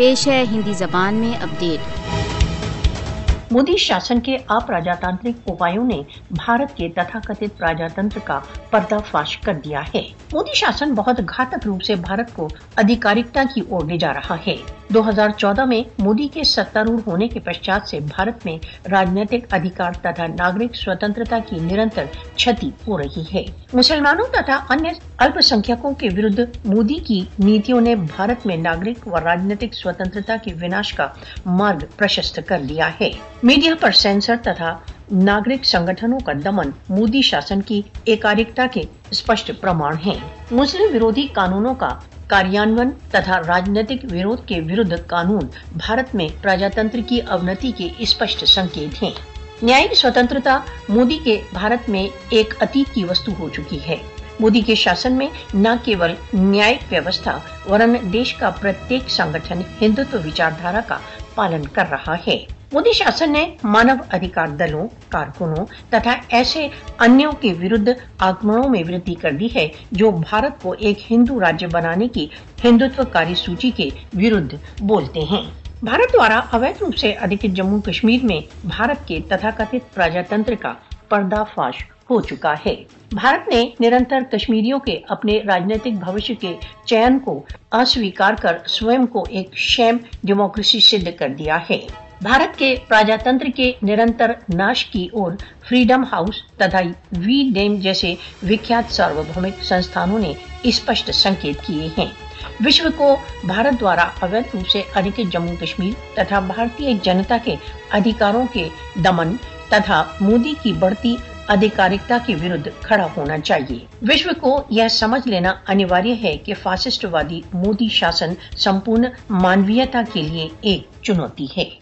پیش ہے ہندی زبان میں اپڈیٹ۔ مودی شاسن کے اپراجاتانترک اپایوں نے بھارت کے تتھا کتھت پراجاتنتر کا پردہ فاش کر دیا ہے۔ مودی شاسن بہت گھاتک روپ سے بھارت کو ادھیکارکتا کی اور لے جا رہا ہے۔ دو ہزار چودہ میں مودی کے ستاروڑ ہونے کے پشچات سے بھارت میں راجنیتک ادھیکار تتھا ناگرک سوتنترتا کی نرنتر چھتی ہو رہی ہے۔ مسلمانوں تتھا انیہ الپ سنکھیکوں کے ورد مودی کی نیتیوں نے بھارت میں ناگرک و راجنیتک سوتنترتا کے وناش کا مارگ پرشست کر لیا ہے۔ میڈیا پر سینسر تتھا ناگرک سنگھنوں کا دمن مودی شاسن کی ایکارکتا کے اسپشٹ پرمان ہیں۔ مسلم ورودھی قانونوں کا کاریانون تتھا راجنیتک ورود کے ورد قانون بھارت میں پراجاتنتر کی اونتی کے اسپشٹ سنکیت ہیں۔ نیائک سوتنترتا مودی کے بھارت میں ایک اتیت کی وستو ہو چکی ہے۔ مودی کے شاسن میں نہ کیول نیائک ویوستھا ورن دیش کا پرتیک سنگھن ہندوتو وچاردھارا کا پالن کر رہا ہے۔ مودی شاسن نے مانو ادھیکار دلوں، کارکنوں تتھا ایسے انیوں کے ورد آکرمنوں میں ودی کر دی ہے جو بھارت کو ایک ہندو راجیہ بنانے کی ہندوتو کاری سوچی کے ورد بولتے ہیں۔ بھارت دوارا اویدھ روپ سے ادھکت جموں کشمیر میں بھارت کے تتھا کتھت پراجاتنتر کا پردہ فاش ہو چکا ہے۔ بھارت نے نرنتر کشمیریوں کے اپنے راجنیتک بھوشیہ کے چین کو اسویکار کر سوئم کو ایک شیم ڈیموکریسی سدھ کر دیا ہے۔ بھارت کے پراجاتنتر کے نرنتر ناش کی اور فریڈم ہاؤس تتھا وی ڈیم جیسے وکھیات ساروبھومک سنستھانوں نے اسپشٹ سنکیت کیے ہیں۔ وشو کو بھارت دوارا اویدھ روپ سے ادھکت جموں کشمیر تتھا بھارتی جنتا کے ادھیکاروں کے دمن تتھا مودی کی بڑھتی ادھیکارکتا کے ورد کھڑا ہونا چاہیے۔ وشو کو یہ سمجھ لینا انواریہ ہے کہ فاسسٹ وادی مودی شاسن سمپورن مانویتا کے لیے ایک چنوتی ہے۔